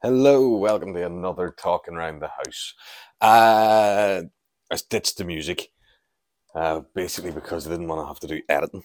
Hello, welcome to another talking around the house. Uh, I ditched the music, uh, basically because I didn't want to have to do editing.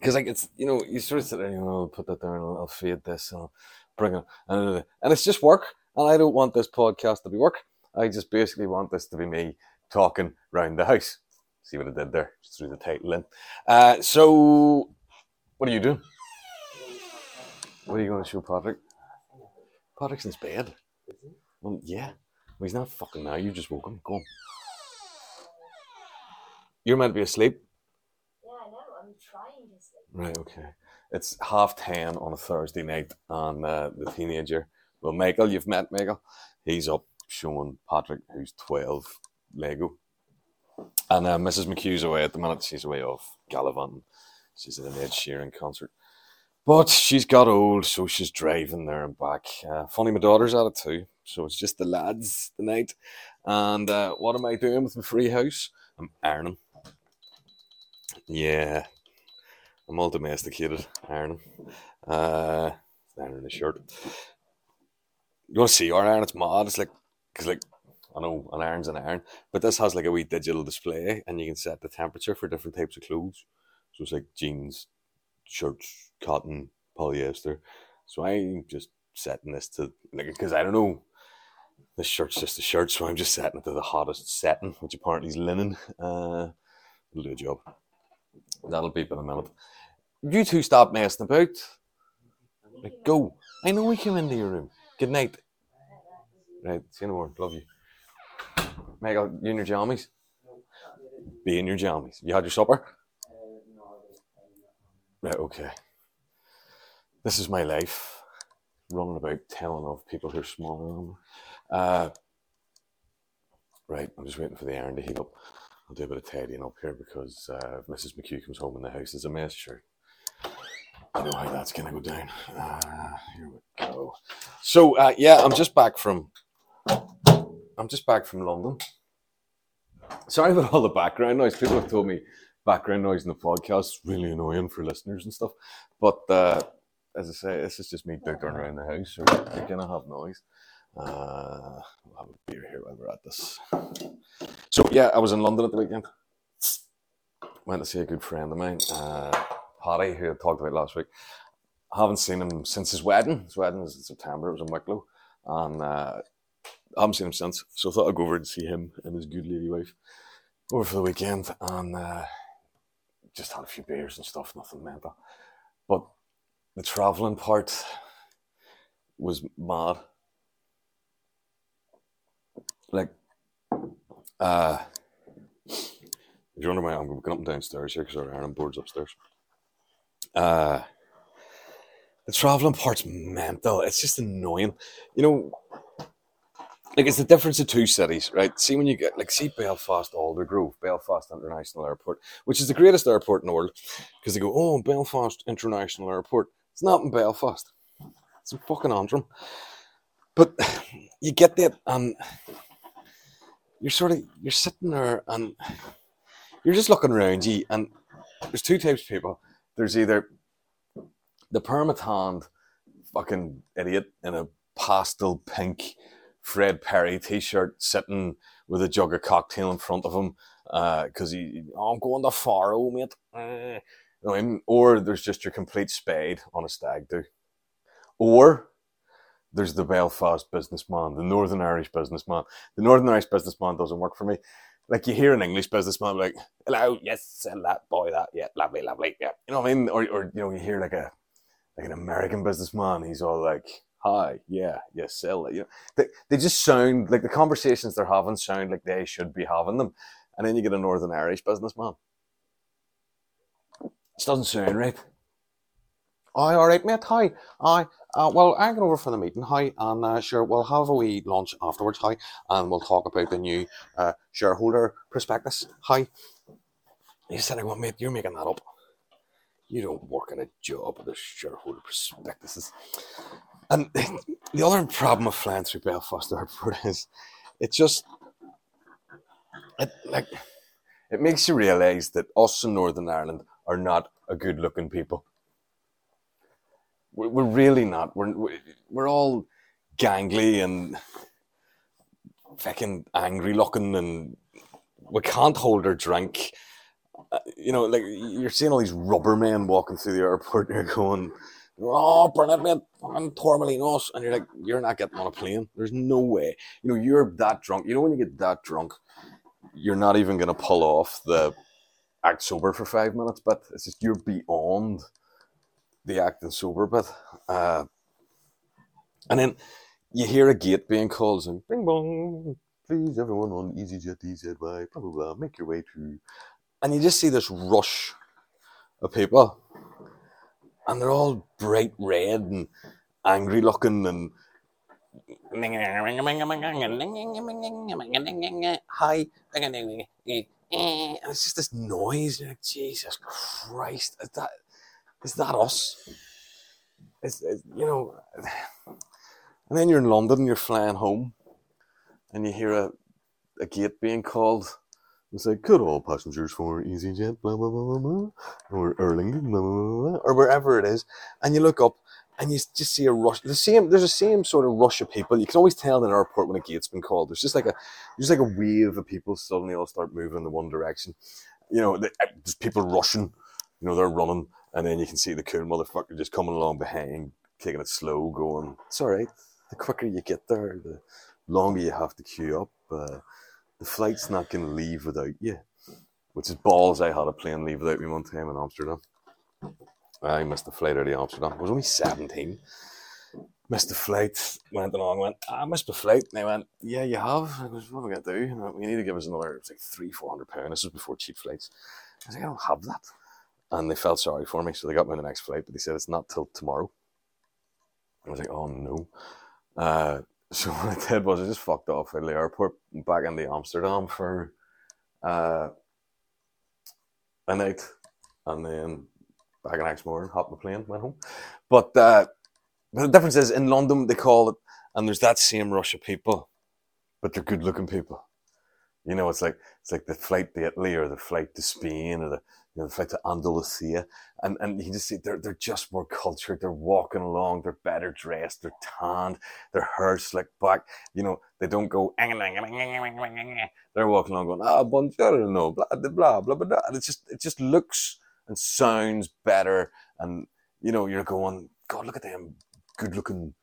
Because like it's you know you sort of sit there, you know, I'll put that there and I'll, fade this and I'll bring it, and, and it's just work. And I don't want this podcast to be work. I just basically want this to be me talking around the house. See what I did there? Just threw the title in. Uh, so, what are you doing? What are you going to show Patrick? Patrick's in his bed. Well, yeah. Well, he's not fucking now. You just woke him. Go on. You're meant to be asleep. Yeah, I know. I'm trying to sleep. Right, okay. It's half ten on a Thursday night, and uh, the teenager, well, Michael, you've met Michael. He's up showing Patrick, who's 12, Lego. And uh, Mrs. McHugh's away at the minute. She's away off gallivanting. She's at an Ed Sheeran concert. But she's got old, so she's driving there and back. Uh, funny, my daughter's at it too. So it's just the lads tonight. And uh, what am I doing with my free house? I'm ironing. Yeah, I'm all domesticated, ironing. Uh, ironing a shirt. You want to see our iron? It's mad. It's like, because like, I know an iron's an iron, but this has like a wee digital display and you can set the temperature for different types of clothes. So it's like jeans, shirts, cotton, polyester. So I'm just setting this to, because I don't know, this shirt's just a shirt, so I'm just setting it to the hottest setting, which apparently is linen. Uh, will do a job. That'll beep in a minute. You two stop messing about. Like, go. I know we came into your room. Good night. Right, see you in the morning. Love you. Michael, you in your jammies? Be in your jammies. You had your supper? Right, okay. This is my life. Running about telling off people who are smaller than me. Uh, right, I'm just waiting for the iron to heat up. I'll do a bit of tidying up here because uh, if Mrs. McHugh comes home and the house is a mess, sure. I know how that's going to go down. Uh, here we go. So, uh, yeah, I'm just back from. I'm just back from London. Sorry about all the background noise. People have told me background noise in the podcast is really annoying for listeners and stuff. But uh, as I say, this is just me digging around the house, so you're gonna have noise. Uh, we'll have a beer here while we're at this. So yeah, I was in London at the weekend. Went to see a good friend of mine, uh, Paddy, who I talked about last week. I haven't seen him since his wedding. His wedding was in September. It was in Wicklow, and uh, I haven't seen him since. So I thought I'd go over and see him and his good lady wife over for the weekend, and uh, just had a few beers and stuff. Nothing mental, but the traveling part was mad. Like, uh, if you're wondering why I'm going up and downstairs here because our iron board's upstairs. Uh, the traveling part's mental. It's just annoying. You know, like it's the difference of two cities, right? See when you get like see Belfast Aldergrove, Belfast International Airport, which is the greatest airport in the world, because they go, oh, Belfast International Airport. It's not in Belfast. It's in fucking Antrim. But you get that, and you're sort of you're sitting there, and you're just looking around you, and there's two types of people. There's either the permatand fucking idiot in a pastel pink Fred Perry t-shirt sitting with a jug of cocktail in front of him because he, oh, I'm going to Faro, mate. Uh, know, and- or there's just your complete spade on a stag do. Or there's the Belfast businessman, the Northern Irish businessman. The Northern Irish businessman doesn't work for me. Like you hear an English businessman like, hello, yes, sell that boy that, yeah, lovely, lovely, yeah. You know what I mean? Or, or you know, you hear like a like an American businessman, he's all like, hi, yeah, yes, sell it. You know, they, they just sound like the conversations they're having sound like they should be having them. And then you get a Northern Irish businessman. This doesn't sound right. Aye, all right, mate. Hi. Aye. Uh, well, I'm going over for the meeting. Hi. And uh, sure, we'll have a wee lunch afterwards. Hi. And we'll talk about the new uh, shareholder prospectus. Hi. You said, well, mate, you're making that up. You don't work in a job with a shareholder prospectuses. And the other problem of flying through Belfast Airport is it just it like it makes you realise that us in Northern Ireland are not a good looking people. We're, we're really not. We're we- we're all gangly and fucking angry looking, and we can't hold our drink. Uh, you know, like you're seeing all these rubber men walking through the airport, and you're going, "Oh, Bernard, man, I'm Torremolinos," and you're like, "You're not getting on a plane. There's no way." You know, you're that drunk. You know, when you get that drunk, you're not even gonna pull off the act sober for five minutes, but it's just you're beyond the acting sober bit. Uh, and then you hear a gate being called, and bing bong, please everyone on EasyJet, EasyJet, blah, blah, blah, make your way to. And you just see this rush of people, and they're all bright red and angry looking and. Hi. And it's just this noise. You're like, Jesus Christ, is that is that us? Is, is you know, and then you're in London, you're flying home, and you hear a, a gate being called. It's like, could all passengers for EasyJet, blah, blah, blah, blah, blah, or Erling, blah, blah, blah, or wherever it is. And you look up and you just see a rush. The same, there's the same sort of rush of people. You can always tell in an airport when a gate's been called. There's just like a, there's like a wave of people suddenly all start moving in the one direction. You know, there's people rushing. You know, they're running, and then you can see the cool motherfucker just coming along behind, taking it slow, going, "It's all right." The quicker you get there, the longer you have to queue up. Uh, the flight's not going to leave without you, which is balls. I had a plane leave without me one time in Amsterdam. I missed the flight out of Amsterdam. I was only 17. Missed the flight, went along, went, I missed the flight. And they went, Yeah, you have. I goes, What am I going to do? And went, you need to give us another, it like three, four hundred pounds. This was before cheap flights. I was like, I don't have that. And they felt sorry for me, so they got me on the next flight, but they said it's not till tomorrow. I was like, Oh no. Uh, so what I did was I just fucked off at the airport back into Amsterdam for uh, a night, and then back the next morning, hopped my plane, went home. But uh, but the difference is in London they call it, and there's that same rush of people, but they're good-looking people. You know, it's like it's like the flight to Italy or the flight to Spain or the you know the flight to Andalusia, and and you just see they're they're just more cultured. They're walking along. They're better dressed. They're tanned. Their hair slicked back. You know, they don't go. They're walking along going ah buongiorno blah blah blah blah blah. And it just it just looks and sounds better. And you know, you're going God, look at them good-looking,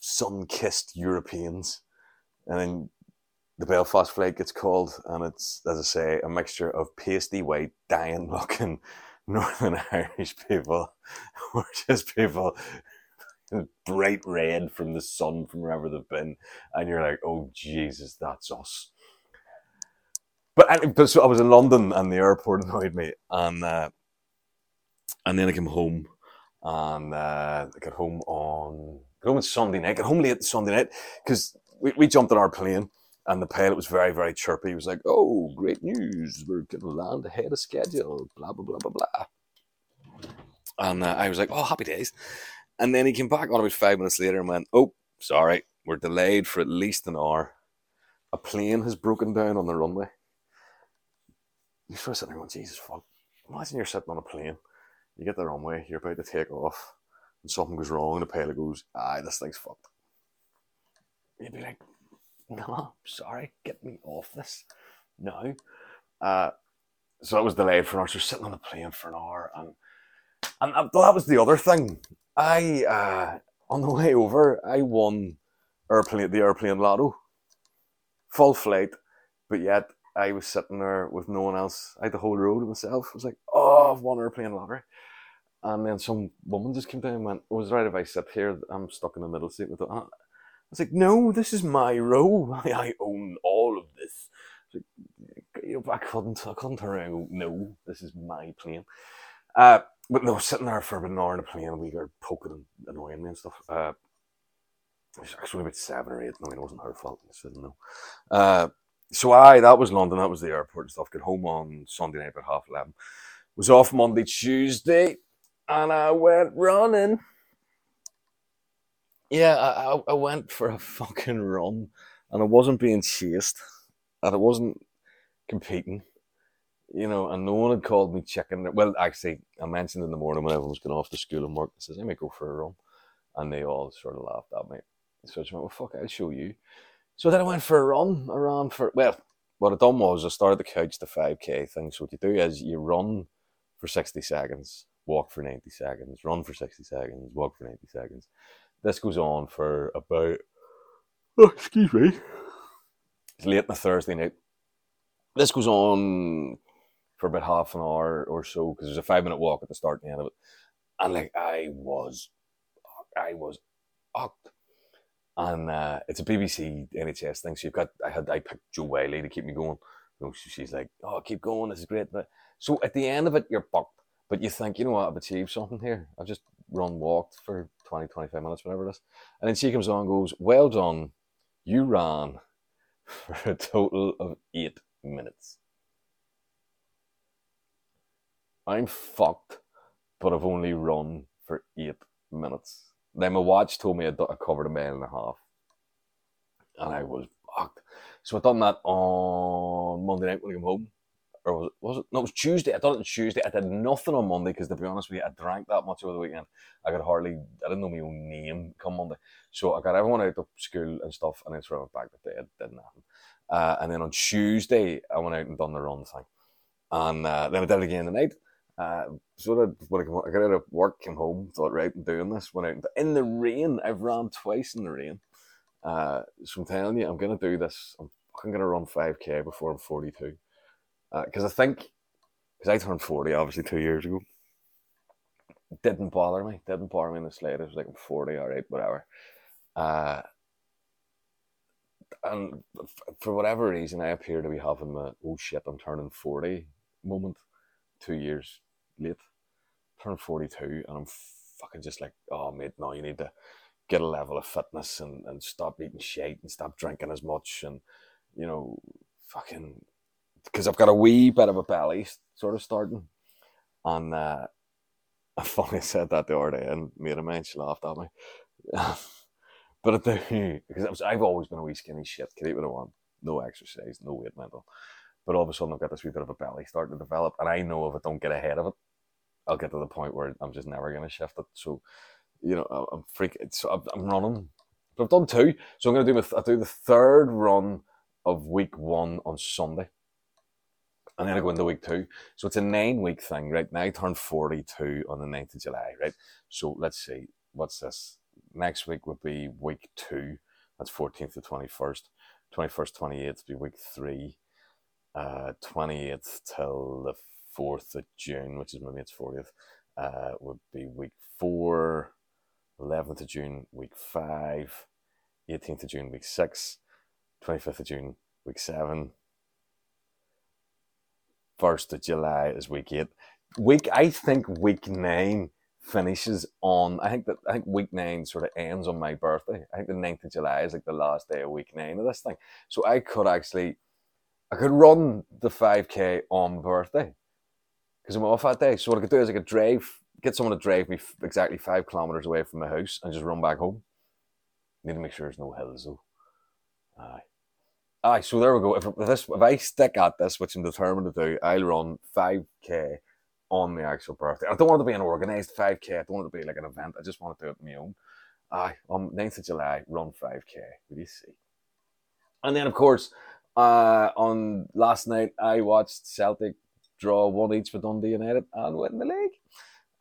sun-kissed Europeans, and then the Belfast flight gets called, and it's, as I say, a mixture of pasty white, dying looking Northern Irish people, or just people bright red from the sun from wherever they've been, and you're like, oh Jesus, that's us. But, but so I was in London, and the airport annoyed me, and uh, and then I came home, and uh, I got home on home on Sunday night. Got home late Sunday night because we, we jumped on our plane and the pilot was very, very chirpy. He was like, "Oh, great news! We're going to land ahead of schedule." Blah blah blah blah blah. And uh, I was like, "Oh, happy days!" And then he came back on about five minutes later and went, "Oh, sorry, we're delayed for at least an hour. A plane has broken down on the runway." You sort of sitting there going, "Jesus fuck!" Imagine you're sitting on a plane, you get the runway, you're about to take off, and something goes wrong, and the pilot goes, "Ah, this thing's fucked." You'd be like, no, sorry, get me off this now. Uh, so it was delayed for an hour. So sitting on the plane for an hour, and and uh, that was the other thing. I uh, on the way over, I won airplane the airplane lotto, full flight, but yet I was sitting there with no one else. I had the whole road to myself. I was like, oh, I've won airplane lottery. And then some woman just came down and went, oh, "Was right if I sit here? I'm stuck in the middle seat with the." I was like, no, this is my role. I, I own all of this. Like, you know, I couldn't, I couldn't turn around go, no, this is my plane. Uh, but no, sitting there for an hour in a plane, we were poking and annoying me and stuff. Uh, it was actually about seven or eight. No, it wasn't her fault. I said no. Uh, so I, that was London. That was the airport and stuff. Got home on Sunday night about half eleven. Was off Monday, Tuesday, and I went running yeah, I, I- went for a fucking run and I wasn't being chased and I wasn't competing, you know, and no one had called me chicken. Well, actually, I mentioned in the morning when everyone was going off to school and work, I says, I might go for a run. And they all sort of laughed at me. So I went, well, fuck, I'll show you. So then I went for a run around for, well, what I done was I started the couch the 5k thing. So what you do is you run for 60 seconds, walk for 90 seconds, run for 60 seconds, walk for 90 seconds. This goes on for about, oh, excuse me, it's late on a Thursday night. This goes on for about half an hour or so because there's a five minute walk at the start and the end of it. And like I was, I was up. And uh, it's a BBC NHS thing. So you've got, I had, I picked Jo Whiley to keep me going. So she's like, oh, keep going. This is great. So at the end of it, you're bucked. But you think, you know what, I've achieved something here. I've just run, walked for 20, 25 minutes, whatever it is. And then she comes on goes, well done. You ran for a total of eight minutes. I'm fucked, but I've only run for eight minutes. Then my watch told me I'd, I covered a mile and a half. And I was fucked. So I done that on Monday night when I came home. Or was it, was it? No, it was Tuesday. I done it on Tuesday. I did nothing on Monday because, to be honest with you, I drank that much over the weekend. I could hardly, I didn't know my own name come Monday. So I got everyone out of school and stuff, and then threw it back to bed. Did nothing. Uh, and then on Tuesday, I went out and done the run thing. And uh, then I did it again the night. Uh, sort of when I, came, I got out of work, came home, thought, right, I'm doing this. Went out in the rain. I've ran twice in the rain. Uh, so I'm telling you, I'm going to do this. I'm, I'm going to run 5k before I'm 42. Because uh, I think, because I turned 40 obviously two years ago. Didn't bother me. Didn't bother me in the slightest. Was like I'm 40, all right, whatever. Uh, and for whatever reason, I appear to be having the oh shit, I'm turning 40 moment two years late. Turned 42, and I'm fucking just like, oh, mate, no, you need to get a level of fitness and, and stop eating shit and stop drinking as much and, you know, fucking, because I've got a wee bit of a belly sort of starting. And uh, I finally said that the other day and made a man, she laughed at me. but I do, because I've always been a wee skinny shit, could eat what I want, no exercise, no weight mental. But all of a sudden, I've got this wee bit of a belly starting to develop, and I know if I don't get ahead of it, I'll get to the point where I'm just never going to shift it. So, you know, I'm freaking. So I'm running, but I've done two. So I'm going to do my, I do the third run of week one on Sunday, and then I go into week two. So it's a nine week thing, right? Now I turn 42 on the 9th of July, right? So let's see, what's this? Next week would be week two. That's 14th to 21st. 21st, 28th be week three uh, 20th till the 4th of June, which is my mate's 40th, uh, would be week 4, 11th of June, week 5, 18th of June, week 6, 25th of June, week 7, 1st of July is week 8. Week, I think week 9 finishes on I think that I think week nine sort of ends on my birthday. I think the 9th of July is like the last day of week nine of this thing. So I could actually I could run the 5k on birthday because I'm off that day. So what I could do is I could drive, get someone to drive me exactly five kilometers away from my house and just run back home. Need to make sure there's no hills though. Aye. Aye, so there we go. If, if, this, if I stick at this, which I'm determined to do, I'll run 5k on the actual birthday. I don't want it to be an organised 5k. I don't want it to be like an event. I just want to do it on my own. Aye, on 9th of July, run 5k. Will you see? And then, of course, uh, on last night, I watched Celtic draw one each with Dundee United and win the league.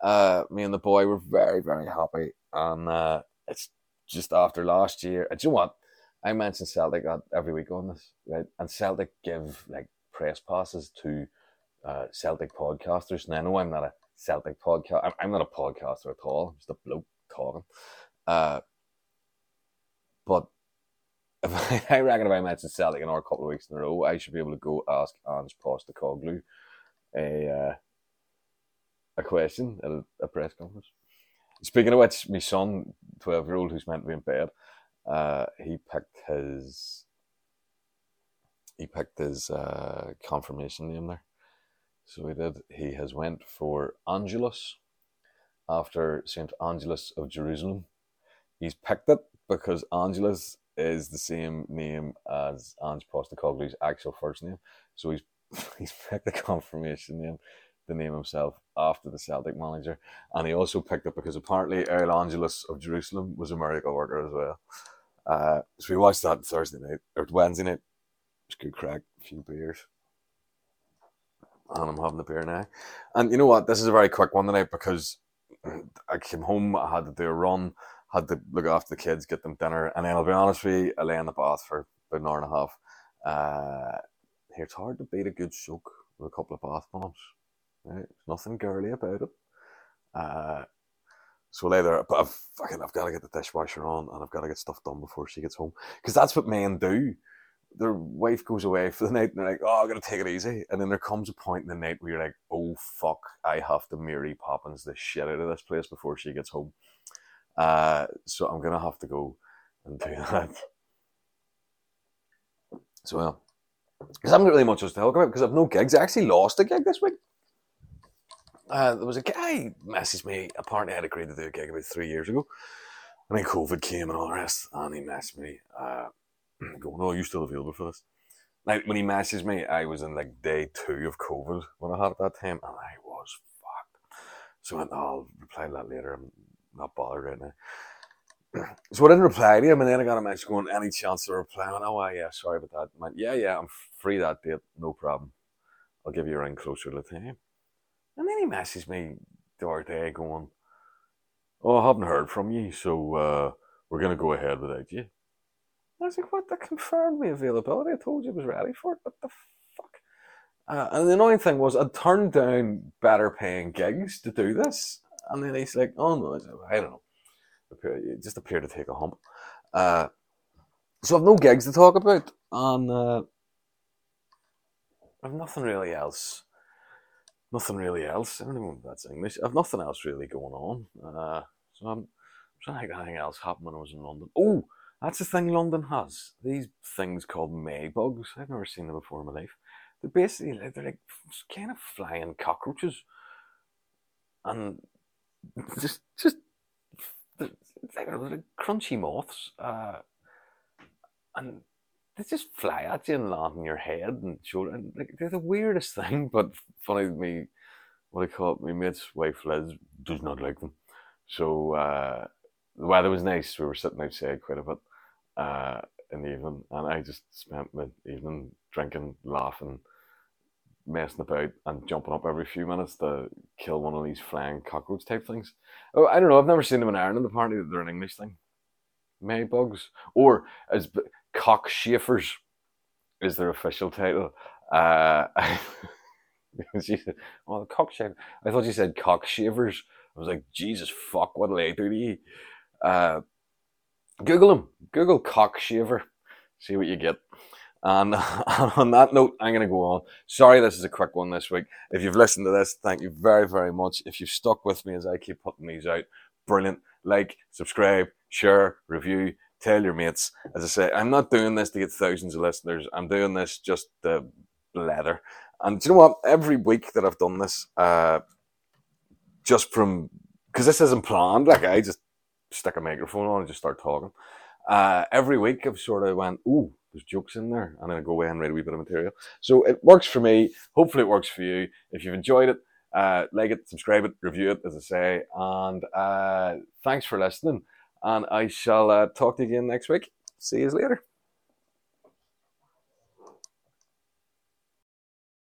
Uh, me and the boy were very, very happy. And uh, it's just after last year. And you know what? I mentioned Celtic every week on this, right? And Celtic give like press passes to uh, Celtic podcasters. And I know I'm not a Celtic podcast. I'm, I'm not a podcaster at all. I'm just a bloke talking. Uh, but I, I reckon if I mention Celtic in our couple of weeks in a row, I should be able to go ask Ange Postecoglou a uh, a question at a, a, press conference. Speaking of which, my son, twelve year old, who's meant to be in bed, uh, he picked his he picked his uh, confirmation name there. So he did. He has went for Angelus after Saint Angelus of Jerusalem. He's picked it because Angelus is the same name as Ange Postecoglou's actual first name. So he's he's picked the confirmation name, the name himself after the Celtic manager, and he also picked it because apparently Earl Angelus of Jerusalem was a miracle worker as well. Uh, so we watched that Thursday night or Wednesday night. It's good crack, a few beers. And I'm having a beer now. And you know what? This is a very quick one tonight because I came home, I had to do a run, had to look after the kids, get them dinner, and then I'll be honest with you, I lay in the bath for about an hour and a half. Uh, it's hard to beat a good soak with a couple of bath bombs. Right? There's nothing girly about it. Uh, so later, but I've fucking, I've got to get the dishwasher on and I've got to get stuff done before she gets home because that's what men do. Their wife goes away for the night and they're like, "Oh, I gotta take it easy," and then there comes a point in the night where you're like, "Oh fuck, I have to Mary Poppins the shit out of this place before she gets home." Uh, so I'm gonna have to go and do that. So well, because I haven't really much else to talk about because I've no gigs. I actually lost a gig this week. Uh, there was a guy messaged me. Apparently, I had agreed to do a gig about three years ago, and then COVID came and all the rest. And he messaged me, uh, going, "Oh, you still available for this?" Now, when he messaged me, I was in like day two of COVID when I had at that time, and I was fucked. So I went, oh, "I'll reply to that later. I'm not bothered right now." So I didn't reply to him, and then I got a message going, "Any chance to reply?" I went, "Oh, yeah, sorry about that." I went, "Yeah, yeah, I'm free that date, no problem. I'll give you a ring closer to the time." And then he messaged me the other day going, Oh, I haven't heard from you, so uh, we're going to go ahead without you. I was like, What? That confirmed my availability. I told you I was ready for it. What the fuck? Uh, and the annoying thing was, I'd turned down better paying gigs to do this. And then he's like, Oh, no, I don't know. It just appeared to take a hump. Uh, so I've no gigs to talk about. And uh, I've nothing really else nothing really else. I don't know if that's English. I've nothing else really going on. Uh, so I'm trying to think anything else happened when I was in London. Oh, that's the thing London has. These things called Maybugs. I've never seen them before in my life. They're basically they're like kind of flying cockroaches, and just just they're, they're like crunchy moths. Uh, and they just fly at you and land on your head and shoulder. And like, they're the weirdest thing, but funny me, what I call my mate's wife Liz does not like them. So uh, the weather was nice. We were sitting outside quite a bit uh, in the evening, and I just spent my evening drinking, laughing, messing about, and jumping up every few minutes to kill one of these flying cockroach type things. Oh, I don't know. I've never seen them in Ireland. Apparently, they're an English thing. Maybugs, or as cockchafers is their official title. Uh, she said, "Oh, the cockchafer." I thought she said cockshavers. I was like, "Jesus fuck, what will I do to you?" Uh, Google them. Google cockshaver. See what you get. And on that note, I'm going to go on. Sorry, this is a quick one this week. If you've listened to this, thank you very, very much. If you've stuck with me as I keep putting these out, brilliant. Like, subscribe, share, review, tell your mates. As I say, I'm not doing this to get thousands of listeners. I'm doing this just to blather. And do you know what? Every week that I've done this, uh, just from because this isn't planned. Like I just stick a microphone on and just start talking. Uh, every week I've sort of went, ooh, there's jokes in there, and then I go away and write a wee bit of material. So it works for me. Hopefully, it works for you. If you've enjoyed it, uh, like it, subscribe it, review it, as I say, and uh, thanks for listening. And I shall uh, talk to you again next week. See you later.